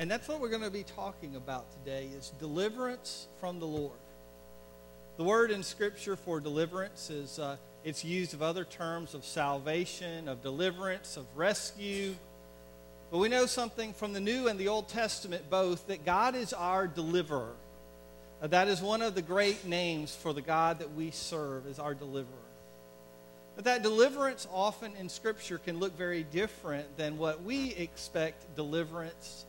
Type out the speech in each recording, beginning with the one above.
And that's what we're going to be talking about today is deliverance from the Lord. The word in Scripture for deliverance is uh, it's used of other terms of salvation, of deliverance, of rescue. But we know something from the New and the Old Testament both that God is our deliverer. Uh, that is one of the great names for the God that we serve is our deliverer. But that deliverance often in Scripture can look very different than what we expect deliverance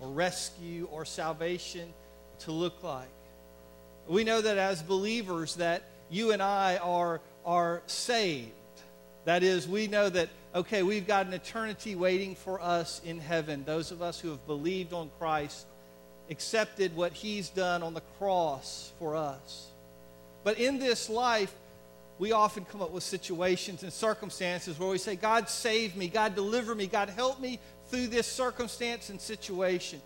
or rescue or salvation to look like. We know that as believers that you and I are, are saved. That is, we know that, okay, we've got an eternity waiting for us in heaven. Those of us who have believed on Christ, accepted what he's done on the cross for us. But in this life, we often come up with situations and circumstances where we say, God, save me, God, deliver me, God, help me through this circumstance and situation.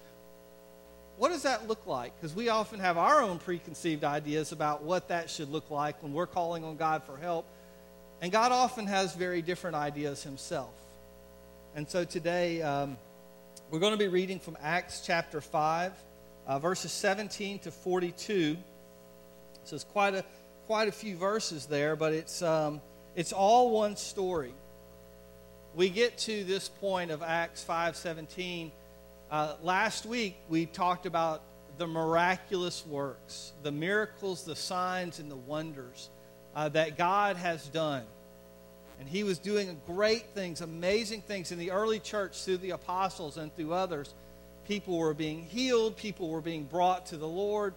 What does that look like? Because we often have our own preconceived ideas about what that should look like when we're calling on God for help. And God often has very different ideas himself. And so today, um, we're going to be reading from Acts chapter 5, uh, verses 17 to 42. So it's quite a quite a few verses there, but it's, um, it's all one story. We get to this point of Acts 5.17. Uh, last week, we talked about the miraculous works, the miracles, the signs, and the wonders uh, that God has done. And he was doing great things, amazing things in the early church through the apostles and through others. People were being healed, people were being brought to the Lord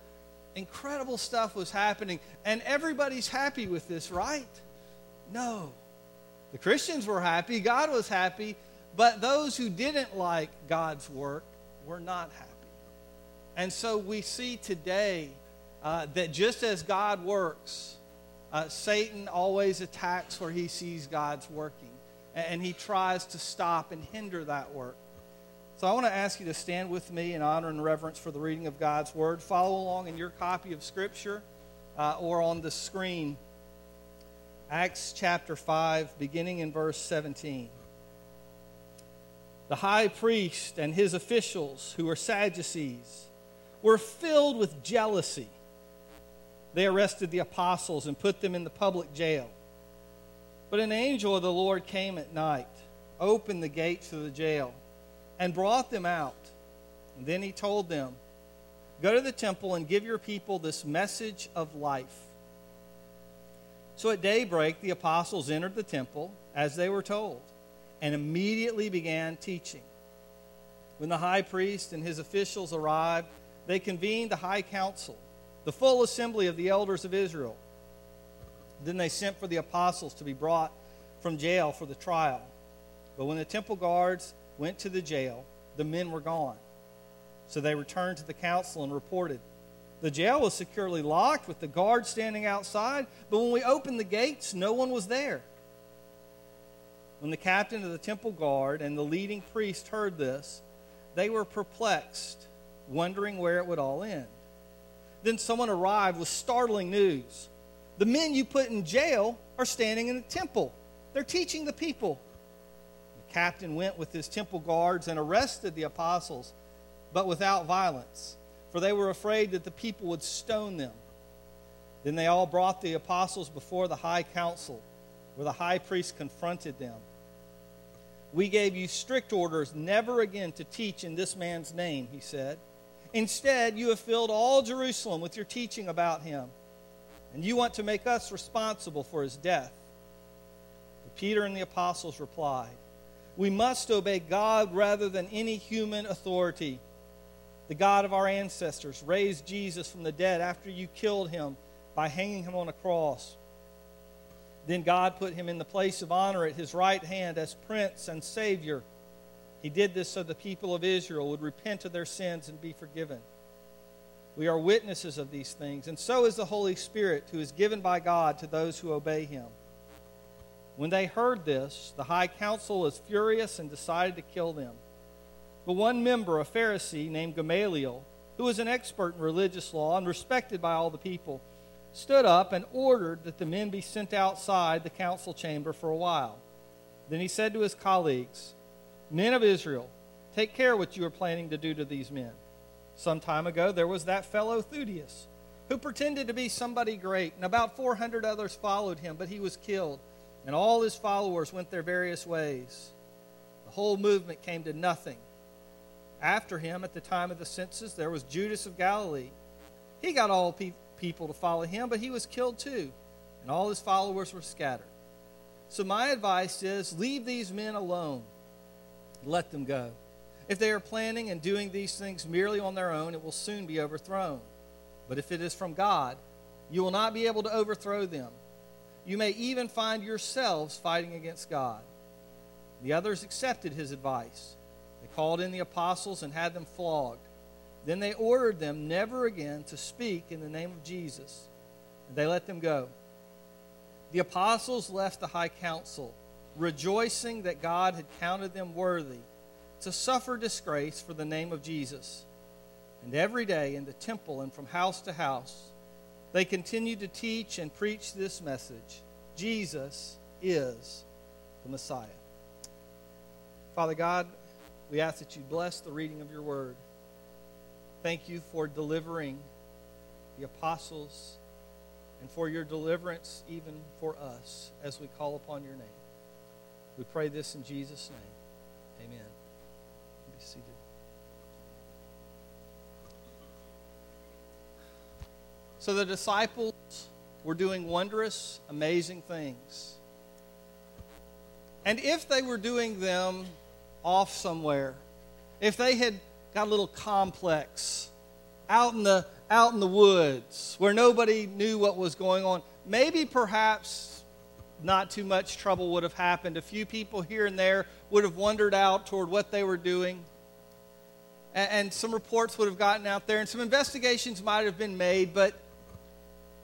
incredible stuff was happening. And everybody's happy with this, right? No. The Christians were happy, God was happy, but those who didn't like God's work were not happy. And so we see today uh, that just as God works, uh, Satan always attacks where he sees God's working. And he tries to stop and hinder that work. So I want to ask you to stand with me in honor and reverence for the reading of God's Word. Follow along in your copy of Scripture uh, or on the screen. Acts chapter 5, beginning in verse 17. The high priest and his officials, who were Sadducees, were filled with jealousy. They arrested the apostles and put them in the public jail. But an angel of the Lord came at night, opened the gates of the jail and brought them out. And then he told them, Go to the temple and give your people this message of life. So at daybreak, the apostles entered the temple as they were told and immediately began teaching. When the high priest and his officials arrived, they convened the high council, the full assembly of the elders of Israel. Then they sent for the apostles to be brought from jail for the trial. But when the temple guards went to the jail. The men were gone. So they returned to the council and reported. The jail was securely locked with the guards standing outside, but when we opened the gates, no one was there. When the captain of the temple guard and the leading priest heard this, they were perplexed, wondering where it would all end. Then someone arrived with startling news. The men you put in jail are standing in the temple. They're teaching the people captain went with his temple guards and arrested the apostles, but without violence, for they were afraid that the people would stone them. Then they all brought the apostles before the high council, where the high priest confronted them. We gave you strict orders never again to teach in this man's name, he said. Instead, you have filled all Jerusalem with your teaching about him, and you want to make us responsible for his death. But Peter and the apostles replied, we must obey God rather than any human authority. The God of our ancestors raised Jesus from the dead after you killed him by hanging him on a cross. Then God put him in the place of honor at his right hand as Prince and Savior. He did this so the people of Israel would repent of their sins and be forgiven. We are witnesses of these things, and so is the Holy Spirit, who is given by God to those who obey him. When they heard this, the high council was furious and decided to kill them. But one member, a Pharisee named Gamaliel, who was an expert in religious law and respected by all the people, stood up and ordered that the men be sent outside the council chamber for a while. Then he said to his colleagues, Men of Israel, Take care what you are planning to do to these men. Some time ago, there was that fellow Theudius who pretended to be somebody great, and about 400 others followed him, but he was killed, and all his followers went their various ways. The whole movement came to nothing. After him, at the time of the census, there was Judas of Galilee. He got all pe- people to follow him, but he was killed too, and all his followers were scattered. So, my advice is leave these men alone, let them go. If they are planning and doing these things merely on their own, it will soon be overthrown. But if it is from God, you will not be able to overthrow them. You may even find yourselves fighting against God. The others accepted his advice. They called in the apostles and had them flogged. Then they ordered them never again to speak in the name of Jesus, and they let them go. The apostles left the high council, rejoicing that God had counted them worthy to suffer disgrace for the name of Jesus. And every day in the temple and from house to house, they continued to teach and preach this message Jesus is the Messiah. Father God, we ask that you bless the reading of your word. Thank you for delivering the apostles and for your deliverance even for us as we call upon your name. We pray this in Jesus' name. Amen. Be seated. So the disciples were doing wondrous, amazing things. And if they were doing them off somewhere, if they had got a little complex out in the out in the woods where nobody knew what was going on, maybe perhaps not too much trouble would have happened. A few people here and there would have wandered out toward what they were doing. And, and some reports would have gotten out there, and some investigations might have been made, but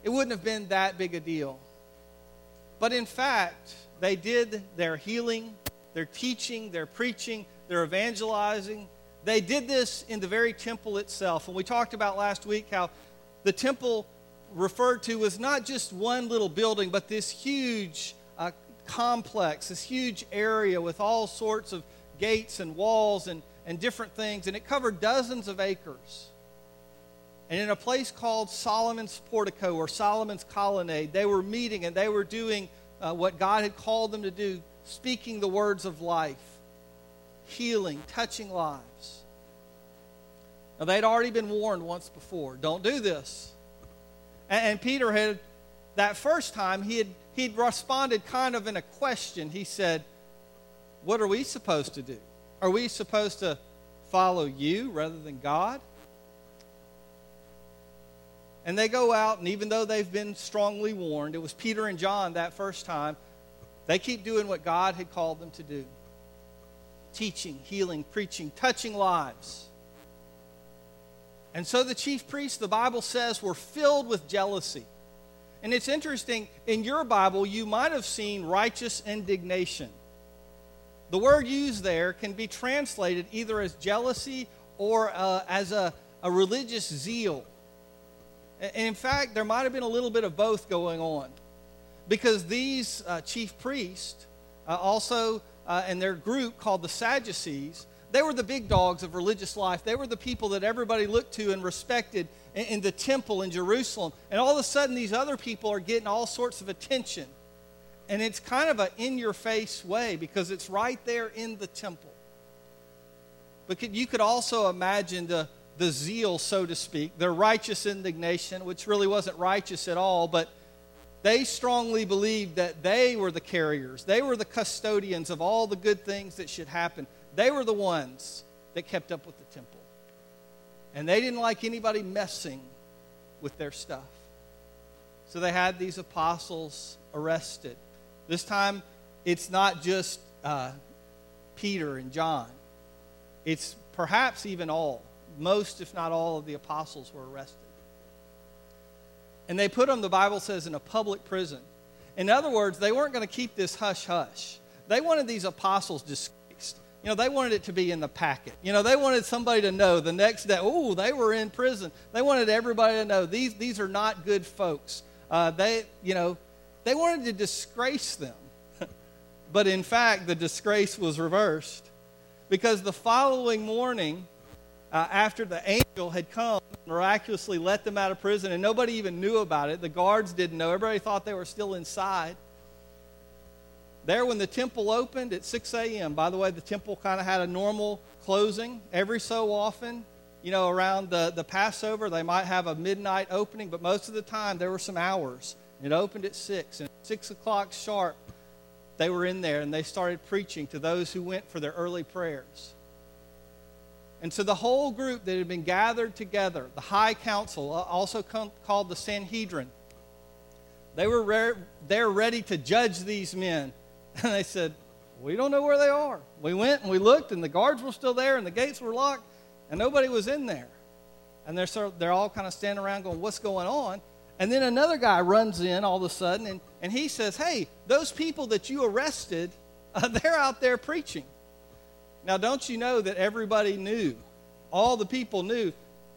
it wouldn't have been that big a deal. But in fact, they did their healing, their teaching, their preaching, their evangelizing. They did this in the very temple itself. And we talked about last week how the temple referred to was not just one little building, but this huge uh, complex, this huge area with all sorts of gates and walls and, and different things. And it covered dozens of acres. And in a place called Solomon's Portico or Solomon's Colonnade, they were meeting and they were doing uh, what God had called them to do, speaking the words of life, healing, touching lives. Now, they'd already been warned once before don't do this. And, and Peter had, that first time, he had, he'd responded kind of in a question. He said, What are we supposed to do? Are we supposed to follow you rather than God? And they go out, and even though they've been strongly warned, it was Peter and John that first time, they keep doing what God had called them to do teaching, healing, preaching, touching lives. And so the chief priests, the Bible says, were filled with jealousy. And it's interesting, in your Bible, you might have seen righteous indignation. The word used there can be translated either as jealousy or uh, as a, a religious zeal. And in fact, there might have been a little bit of both going on. Because these uh, chief priests, uh, also uh, and their group called the Sadducees, they were the big dogs of religious life. They were the people that everybody looked to and respected in, in the temple in Jerusalem. And all of a sudden, these other people are getting all sorts of attention. And it's kind of an in your face way because it's right there in the temple. But you could also imagine the, the zeal, so to speak, their righteous indignation, which really wasn't righteous at all, but they strongly believed that they were the carriers, they were the custodians of all the good things that should happen. They were the ones that kept up with the temple. And they didn't like anybody messing with their stuff. So they had these apostles arrested. This time, it's not just uh, Peter and John, it's perhaps even all most, if not all, of the apostles were arrested. And they put them, the Bible says, in a public prison. In other words, they weren't going to keep this hush hush. They wanted these apostles disgraced. You know, they wanted it to be in the packet. You know, they wanted somebody to know the next day, oh, they were in prison. They wanted everybody to know these, these are not good folks. Uh, they, you know, they wanted to disgrace them. but in fact, the disgrace was reversed because the following morning, uh, after the angel had come, miraculously let them out of prison, and nobody even knew about it. The guards didn't know. Everybody thought they were still inside. There, when the temple opened at 6 a.m., by the way, the temple kind of had a normal closing every so often. You know, around the, the Passover, they might have a midnight opening, but most of the time there were some hours. It opened at 6, and at 6 o'clock sharp, they were in there and they started preaching to those who went for their early prayers. And so the whole group that had been gathered together, the high council, uh, also called the Sanhedrin, they were re- they're ready to judge these men. And they said, We don't know where they are. We went and we looked, and the guards were still there, and the gates were locked, and nobody was in there. And they're, sort of, they're all kind of standing around going, What's going on? And then another guy runs in all of a sudden, and, and he says, Hey, those people that you arrested, uh, they're out there preaching. Now, don't you know that everybody knew? All the people knew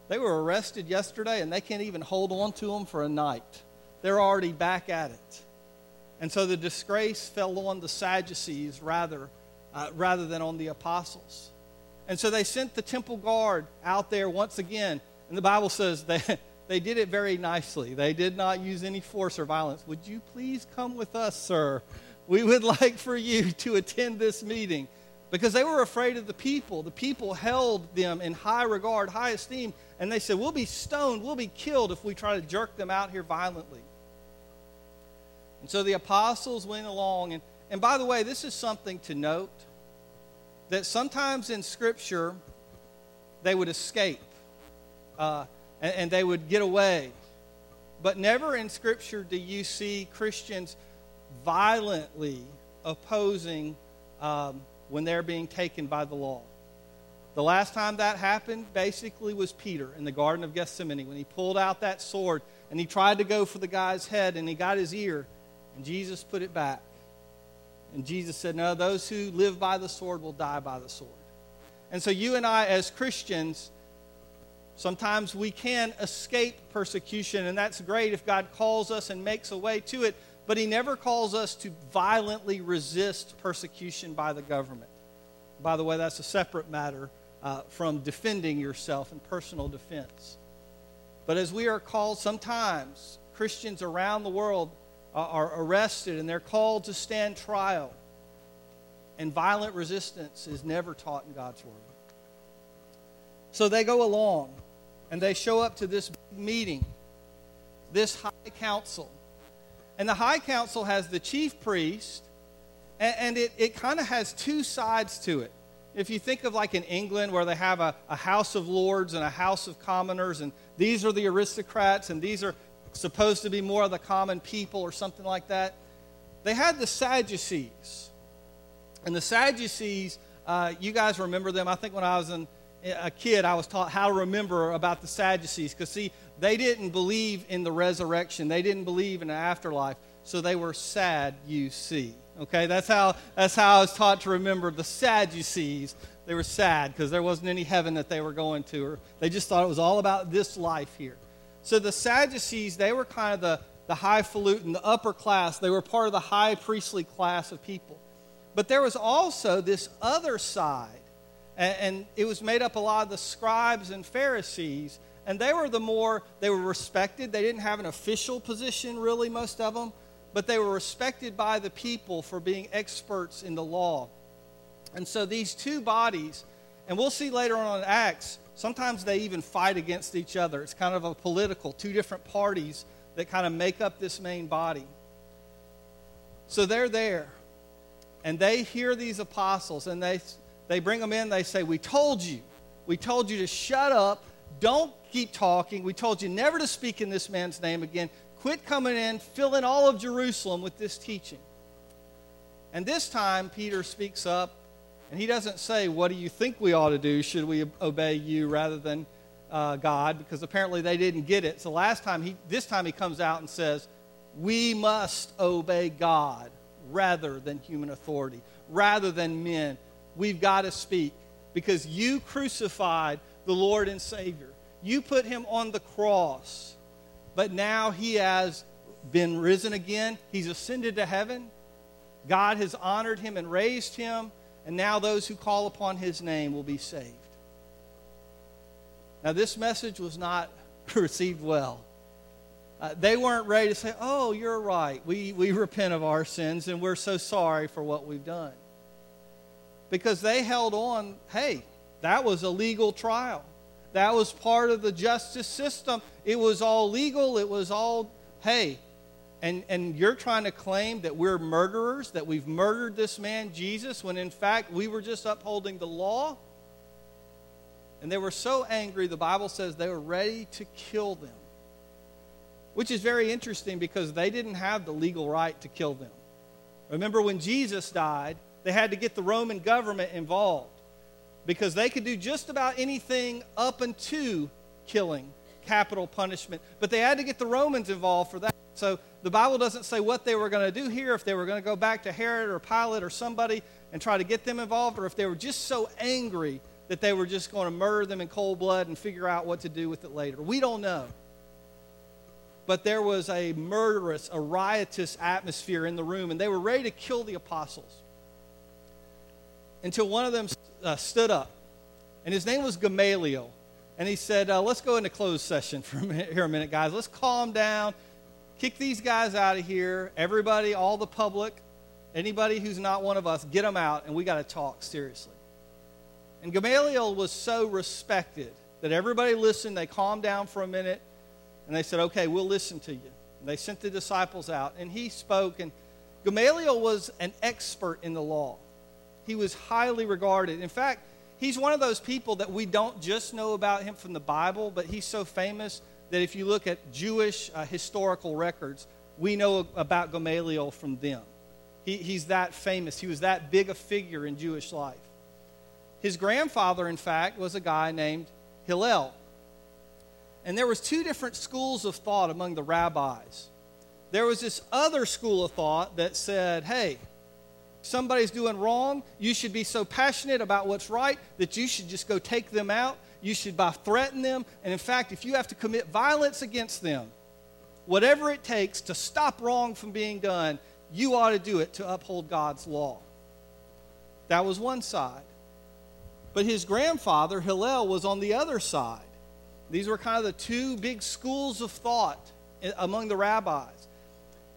they were arrested yesterday, and they can't even hold on to them for a night. They're already back at it. And so the disgrace fell on the Sadducees rather, uh, rather than on the apostles. And so they sent the temple guard out there once again. And the Bible says they, they did it very nicely. They did not use any force or violence. Would you please come with us, sir? We would like for you to attend this meeting. Because they were afraid of the people. The people held them in high regard, high esteem. And they said, We'll be stoned, we'll be killed if we try to jerk them out here violently. And so the apostles went along. And, and by the way, this is something to note that sometimes in Scripture, they would escape uh, and, and they would get away. But never in Scripture do you see Christians violently opposing um, when they're being taken by the law. The last time that happened basically was Peter in the Garden of Gethsemane when he pulled out that sword and he tried to go for the guy's head and he got his ear and Jesus put it back. And Jesus said, No, those who live by the sword will die by the sword. And so, you and I, as Christians, sometimes we can escape persecution, and that's great if God calls us and makes a way to it, but He never calls us to violently resist persecution by the government. By the way, that's a separate matter uh, from defending yourself in personal defense. But as we are called, sometimes Christians around the world are arrested and they're called to stand trial. And violent resistance is never taught in God's Word. So they go along and they show up to this meeting, this high council. And the high council has the chief priest, and, and it, it kind of has two sides to it. If you think of like in England where they have a, a House of Lords and a House of Commoners, and these are the aristocrats, and these are supposed to be more of the common people or something like that. They had the Sadducees. And the Sadducees, uh, you guys remember them. I think when I was in, a kid, I was taught how to remember about the Sadducees. Because, see, they didn't believe in the resurrection, they didn't believe in the afterlife. So they were sad, you see. Okay, that's how, that's how I was taught to remember the Sadducees. They were sad because there wasn't any heaven that they were going to, or they just thought it was all about this life here. So the Sadducees, they were kind of the, the highfalutin, the upper class. They were part of the high priestly class of people. But there was also this other side, and, and it was made up a lot of the scribes and Pharisees. And they were the more, they were respected. They didn't have an official position, really, most of them, but they were respected by the people for being experts in the law. And so these two bodies, and we'll see later on in Acts, Sometimes they even fight against each other. It's kind of a political, two different parties that kind of make up this main body. So they're there, and they hear these apostles, and they, they bring them in. They say, We told you. We told you to shut up. Don't keep talking. We told you never to speak in this man's name again. Quit coming in, fill in all of Jerusalem with this teaching. And this time, Peter speaks up and he doesn't say, What do you think we ought to do? Should we obey you rather than uh, God? Because apparently they didn't get it. So last time, he, this time he comes out and says, We must obey God rather than human authority, rather than men. We've got to speak because you crucified the Lord and Savior. You put him on the cross, but now he has been risen again. He's ascended to heaven. God has honored him and raised him and now those who call upon his name will be saved. Now, this message was not received well. Uh, they weren't ready to say, Oh, you're right. We, we repent of our sins and we're so sorry for what we've done. Because they held on, hey, that was a legal trial. That was part of the justice system. It was all legal. It was all, hey, and, and you're trying to claim that we're murderers, that we've murdered this man, Jesus, when in fact we were just upholding the law? And they were so angry, the Bible says they were ready to kill them. Which is very interesting because they didn't have the legal right to kill them. Remember when Jesus died, they had to get the Roman government involved because they could do just about anything up until killing, capital punishment. But they had to get the Romans involved for that. So the Bible doesn't say what they were going to do here, if they were going to go back to Herod or Pilate or somebody and try to get them involved, or if they were just so angry that they were just going to murder them in cold blood and figure out what to do with it later. We don't know. But there was a murderous, a riotous atmosphere in the room, and they were ready to kill the apostles. Until one of them uh, stood up, and his name was Gamaliel. And he said, uh, Let's go into closed session for a minute, here a minute, guys. Let's calm down, kick these guys out of here. Everybody, all the public, anybody who's not one of us, get them out, and we got to talk seriously. And Gamaliel was so respected that everybody listened. They calmed down for a minute, and they said, Okay, we'll listen to you. And they sent the disciples out, and he spoke. And Gamaliel was an expert in the law. He was highly regarded. In fact, he's one of those people that we don't just know about him from the Bible, but he's so famous that if you look at Jewish uh, historical records, we know about Gamaliel from them. He, he's that famous. He was that big a figure in Jewish life. His grandfather, in fact, was a guy named Hillel. And there was two different schools of thought among the rabbis. There was this other school of thought that said, hey, somebody's doing wrong, you should be so passionate about what's right that you should just go take them out. You should by threaten them. And in fact, if you have to commit violence against them, whatever it takes to stop wrong from being done, you ought to do it to uphold God's law. That was one side. But his grandfather, Hillel, was on the other side. These were kind of the two big schools of thought among the rabbis.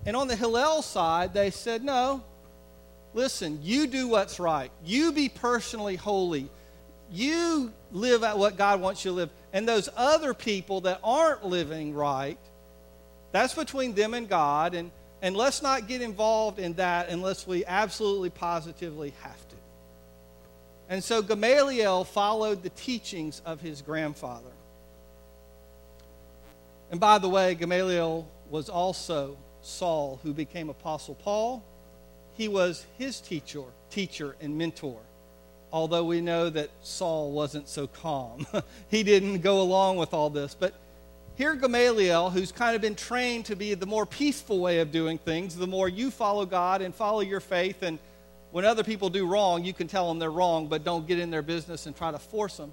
And on the Hillel side, they said, no, Listen, you do what's right. You be personally holy. You live out what God wants you to live. And those other people that aren't living right, that's between them and God. And, and let's not get involved in that unless we absolutely positively have to. And so Gamaliel followed the teachings of his grandfather. And by the way, Gamaliel was also Saul, who became Apostle Paul he was his teacher, teacher and mentor. Although we know that Saul wasn't so calm. he didn't go along with all this. But here Gamaliel, who's kind of been trained to be the more peaceful way of doing things, the more you follow God and follow your faith, and when other people do wrong, you can tell them they're wrong, but don't get in their business and try to force them.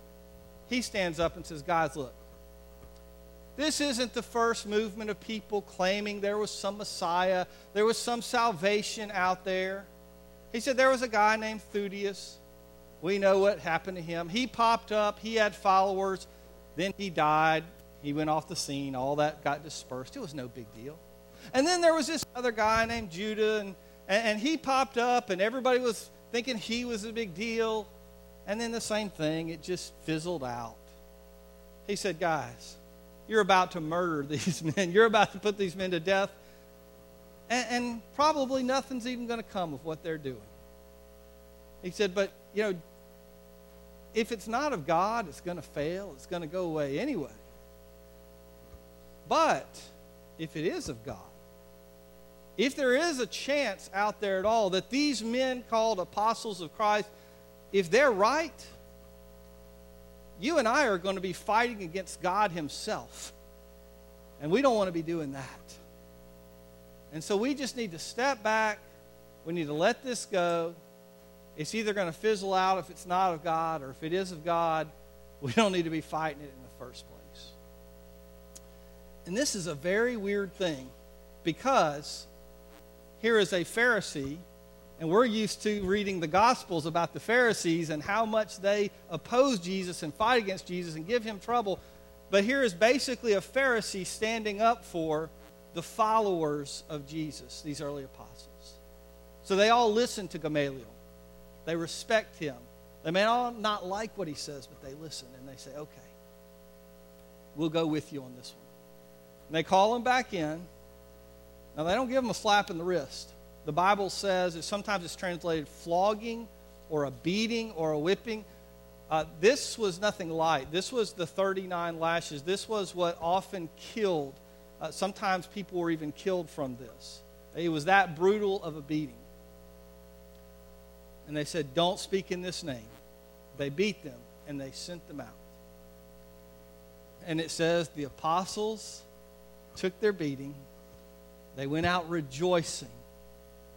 He stands up and says, Guys, look, this isn't the first movement of people claiming there was some Messiah, there was some salvation out there. He said there was a guy named Theudius. We know what happened to him. He popped up, he had followers, then he died. He went off the scene, all that got dispersed. It was no big deal. And then there was this other guy named Judah, and, and he popped up, and everybody was thinking he was a big deal. And then the same thing, it just fizzled out. He said, Guys, you're about to murder these men. You're about to put these men to death. And, and probably nothing's even going to come of what they're doing. He said, but, you know, if it's not of God, it's going to fail. It's going to go away anyway. But if it is of God, if there is a chance out there at all that these men called apostles of Christ, if they're right, you and I are going to be fighting against God Himself. And we don't want to be doing that. And so we just need to step back. We need to let this go. It's either going to fizzle out if it's not of God, or if it is of God, we don't need to be fighting it in the first place. And this is a very weird thing because here is a Pharisee And we're used to reading the Gospels about the Pharisees and how much they oppose Jesus and fight against Jesus and give him trouble. But here is basically a Pharisee standing up for the followers of Jesus, these early apostles. So they all listen to Gamaliel. They respect him. They may all not like what he says, but they listen and they say, okay, we'll go with you on this one. And they call him back in. Now, they don't give him a slap in the wrist. The Bible says that sometimes it's translated flogging or a beating or a whipping. Uh, this was nothing light. This was the 39 lashes. This was what often killed. Uh, sometimes people were even killed from this. It was that brutal of a beating. And they said, Don't speak in this name. They beat them and they sent them out. And it says the apostles took their beating. They went out rejoicing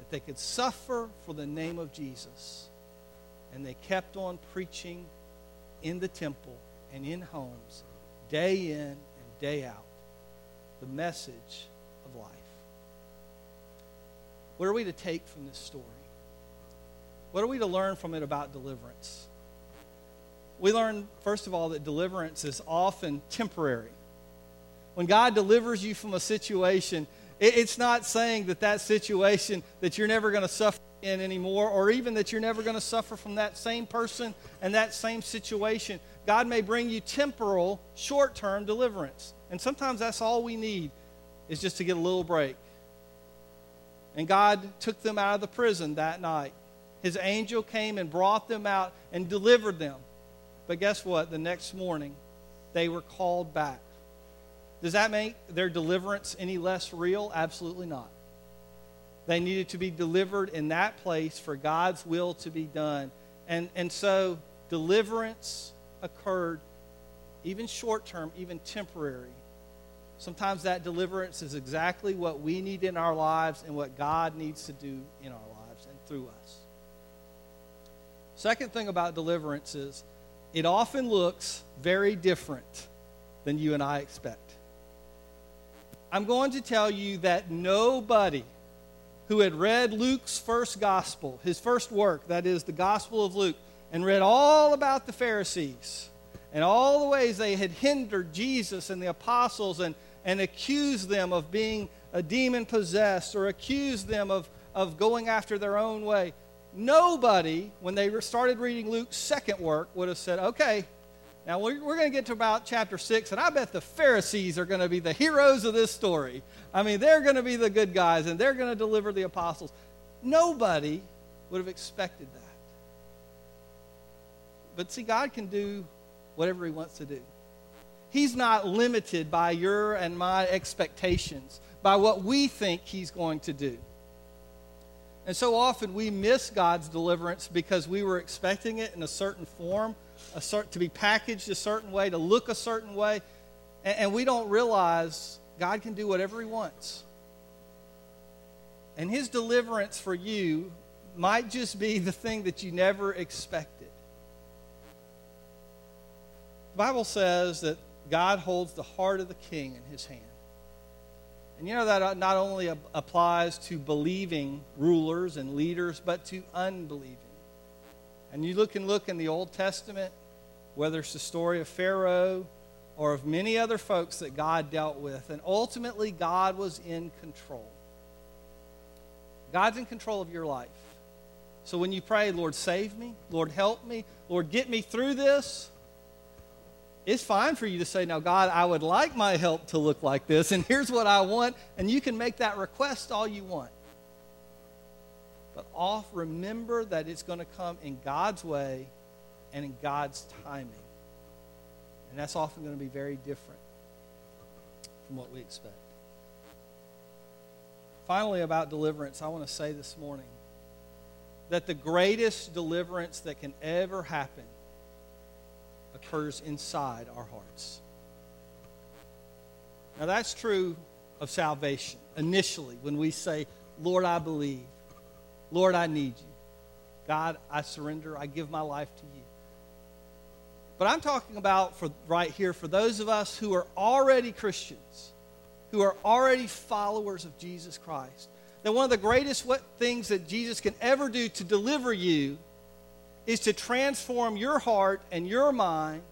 that they could suffer for the name of Jesus. And they kept on preaching in the temple and in homes, day in and day out, the message of life. What are we to take from this story? What are we to learn from it about deliverance? We learn, first of all, that deliverance is often temporary. When God delivers you from a situation, it's not saying that that situation that you're never going to suffer in anymore, or even that you're never going to suffer from that same person and that same situation. God may bring you temporal, short term deliverance. And sometimes that's all we need is just to get a little break. And God took them out of the prison that night. His angel came and brought them out and delivered them. But guess what? The next morning, they were called back. Does that make their deliverance any less real? Absolutely not. They needed to be delivered in that place for God's will to be done. And, and so deliverance occurred, even short term, even temporary. Sometimes that deliverance is exactly what we need in our lives and what God needs to do in our lives and through us. Second thing about deliverance is it often looks very different than you and I expect. I'm going to tell you that nobody who had read Luke's first gospel, his first work, that is the Gospel of Luke, and read all about the Pharisees and all the ways they had hindered Jesus and the apostles and, and accused them of being a demon possessed or accused them of, of going after their own way nobody, when they started reading Luke's second work, would have said, okay, now we're, we're going to get to about chapter 6, and I bet the Pharisees are going to be the heroes of this story. I mean, they're going to be the good guys, and they're going to deliver the apostles. Nobody would have expected that. But see, God can do whatever He wants to do. He's not limited by your and my expectations, by what we think He's going to do. And so often we miss God's deliverance because we were expecting it in a certain form, a to be packaged a certain way, to look a certain way, and, and we don't realize God can do whatever He wants. And His deliverance for you might just be the thing that you never expected. The Bible says that God holds the heart of the king in His hand. And you know that uh, not only applies to believing rulers and leaders, but to unbelieving. And you look and look in the Old Testament, whether it's the story of Pharaoh or of many other folks that God dealt with, and ultimately God was in control. God's in control of your life. So when you pray, Lord, save me, Lord, help me, Lord, get me through this, it's fine for you to say, Now, God, I would like my help to look like this, and here's what I want, and you can make that request all you want. But off, remember that it's going to come in God's way and in God's timing. And that's often going to be very different from what we expect. Finally, about deliverance, I want to say this morning that the greatest deliverance that can ever happen occurs inside our hearts. Now, that's true of salvation initially when we say, Lord, I believe. Lord, I need you. God, I surrender. I give my life to you. But I'm talking about for right here for those of us who are already Christians, who are already followers of Jesus Christ, that one of the greatest what, things that Jesus can ever do to deliver you is to transform your heart and your mind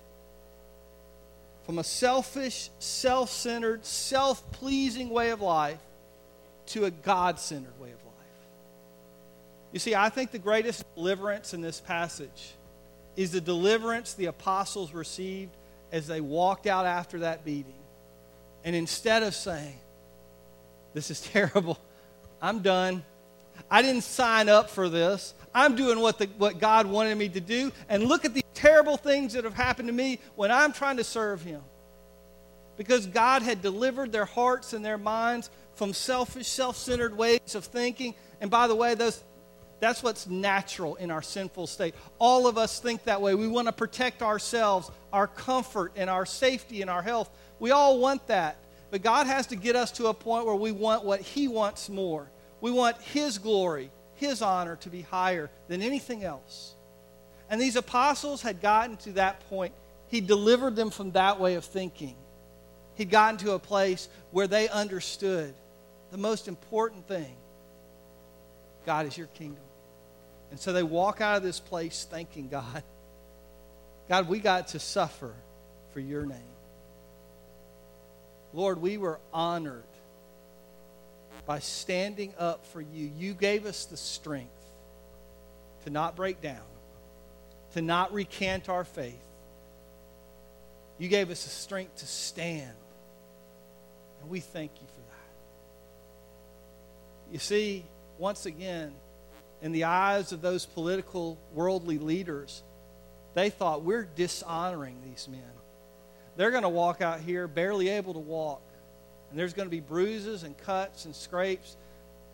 from a selfish, self centered, self pleasing way of life to a God centered way of life. You see, I think the greatest deliverance in this passage is the deliverance the apostles received as they walked out after that beating. And instead of saying, This is terrible, I'm done. I didn't sign up for this. I'm doing what, the, what God wanted me to do. And look at the terrible things that have happened to me when I'm trying to serve Him. Because God had delivered their hearts and their minds from selfish, self centered ways of thinking. And by the way, those, that's what's natural in our sinful state. All of us think that way. We want to protect ourselves, our comfort, and our safety and our health. We all want that. But God has to get us to a point where we want what He wants more. We want His glory, His honor to be higher than anything else. And these apostles had gotten to that point. He delivered them from that way of thinking. He'd gotten to a place where they understood the most important thing God is your kingdom. And so they walk out of this place thanking God. God, we got to suffer for your name. Lord, we were honored by standing up for you. You gave us the strength to not break down, to not recant our faith. You gave us the strength to stand. And we thank you for that. You see, once again, in the eyes of those political, worldly leaders, they thought we're dishonoring these men. They're going to walk out here barely able to walk, and there's going to be bruises and cuts and scrapes,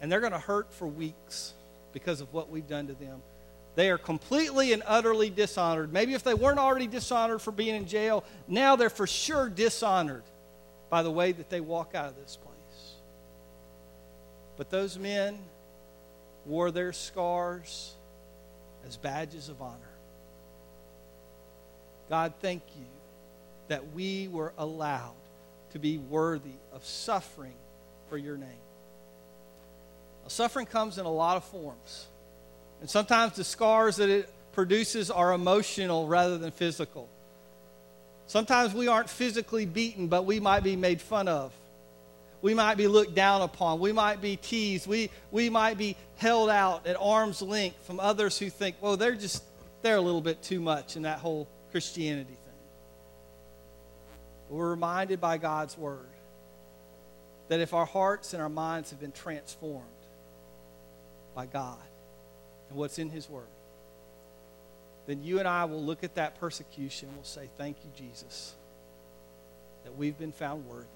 and they're going to hurt for weeks because of what we've done to them. They are completely and utterly dishonored. Maybe if they weren't already dishonored for being in jail, now they're for sure dishonored by the way that they walk out of this place. But those men wore their scars as badges of honor. God, thank you that we were allowed to be worthy of suffering for your name. Now, suffering comes in a lot of forms. And sometimes the scars that it produces are emotional rather than physical. Sometimes we aren't physically beaten, but we might be made fun of. We might be looked down upon. We might be teased. We, we might be held out at arm's length from others who think, well, they're just, they're a little bit too much in that whole Christianity thing. We're reminded by God's word that if our hearts and our minds have been transformed by God and what's in His word, then you and I will look at that persecution and we'll say, Thank you, Jesus, that we've been found worthy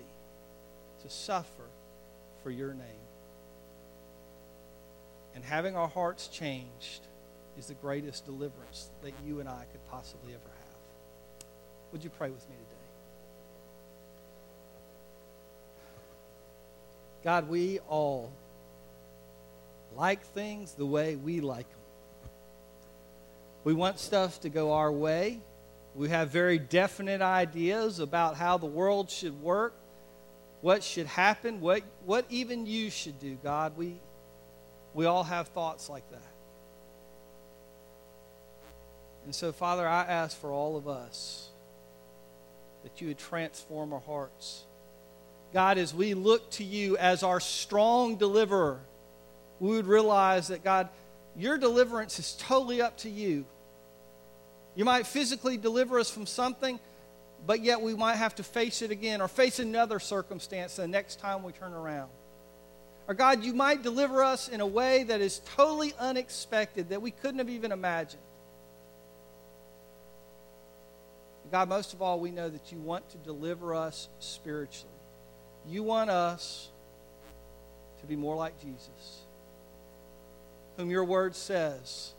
to suffer for your name. And having our hearts changed is the greatest deliverance that you and I could possibly ever have. Would you pray with me today? God, we all like things the way we like them. We want stuff to go our way. We have very definite ideas about how the world should work what should happen, what, what even you should do, God. We, we all have thoughts like that. And so, Father, I ask for all of us that you would transform our hearts. God, as we look to you as our strong deliverer, we would realize that, God, your deliverance is totally up to you. You might physically deliver us from something, but yet we might have to face it again or face another circumstance the next time we turn around. Or God, you might deliver us in a way that is totally unexpected that we couldn't have even imagined. God, most of all, we know that you want to deliver us spiritually. You want us to be more like Jesus, whom your word says,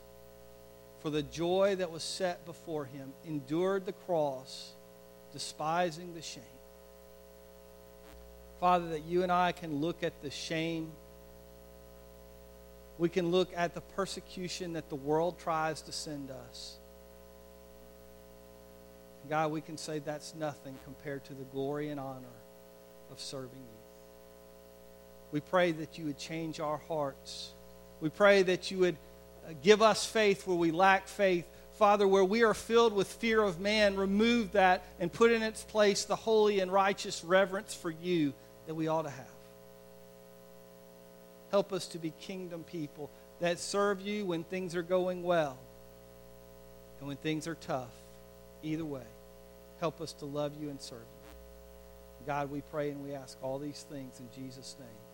for the joy that was set before him, endured the cross despising the shame. Father, that you and I can look at the shame. We can look at the persecution that the world tries to send us. God, we can say that's nothing compared to the glory and honor of serving you. We pray that you would change our hearts. We pray that you would uh, give us faith where we lack faith. Father, where we are filled with fear of man, remove that and put in its place the holy and righteous reverence for you that we ought to have. Help us to be kingdom people that serve you when things are going well and when things are tough. Either way, help us to love you and serve you. God, we pray and we ask all these things in Jesus' name.